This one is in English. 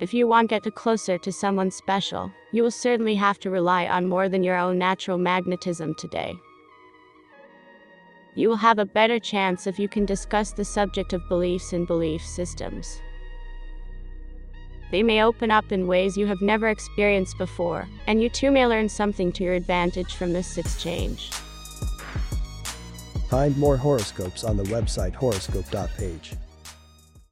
If you want to get closer to someone special, you will certainly have to rely on more than your own natural magnetism today. You will have a better chance if you can discuss the subject of beliefs and belief systems. They may open up in ways you have never experienced before, and you too may learn something to your advantage from this exchange. Find more horoscopes on the website horoscope.page.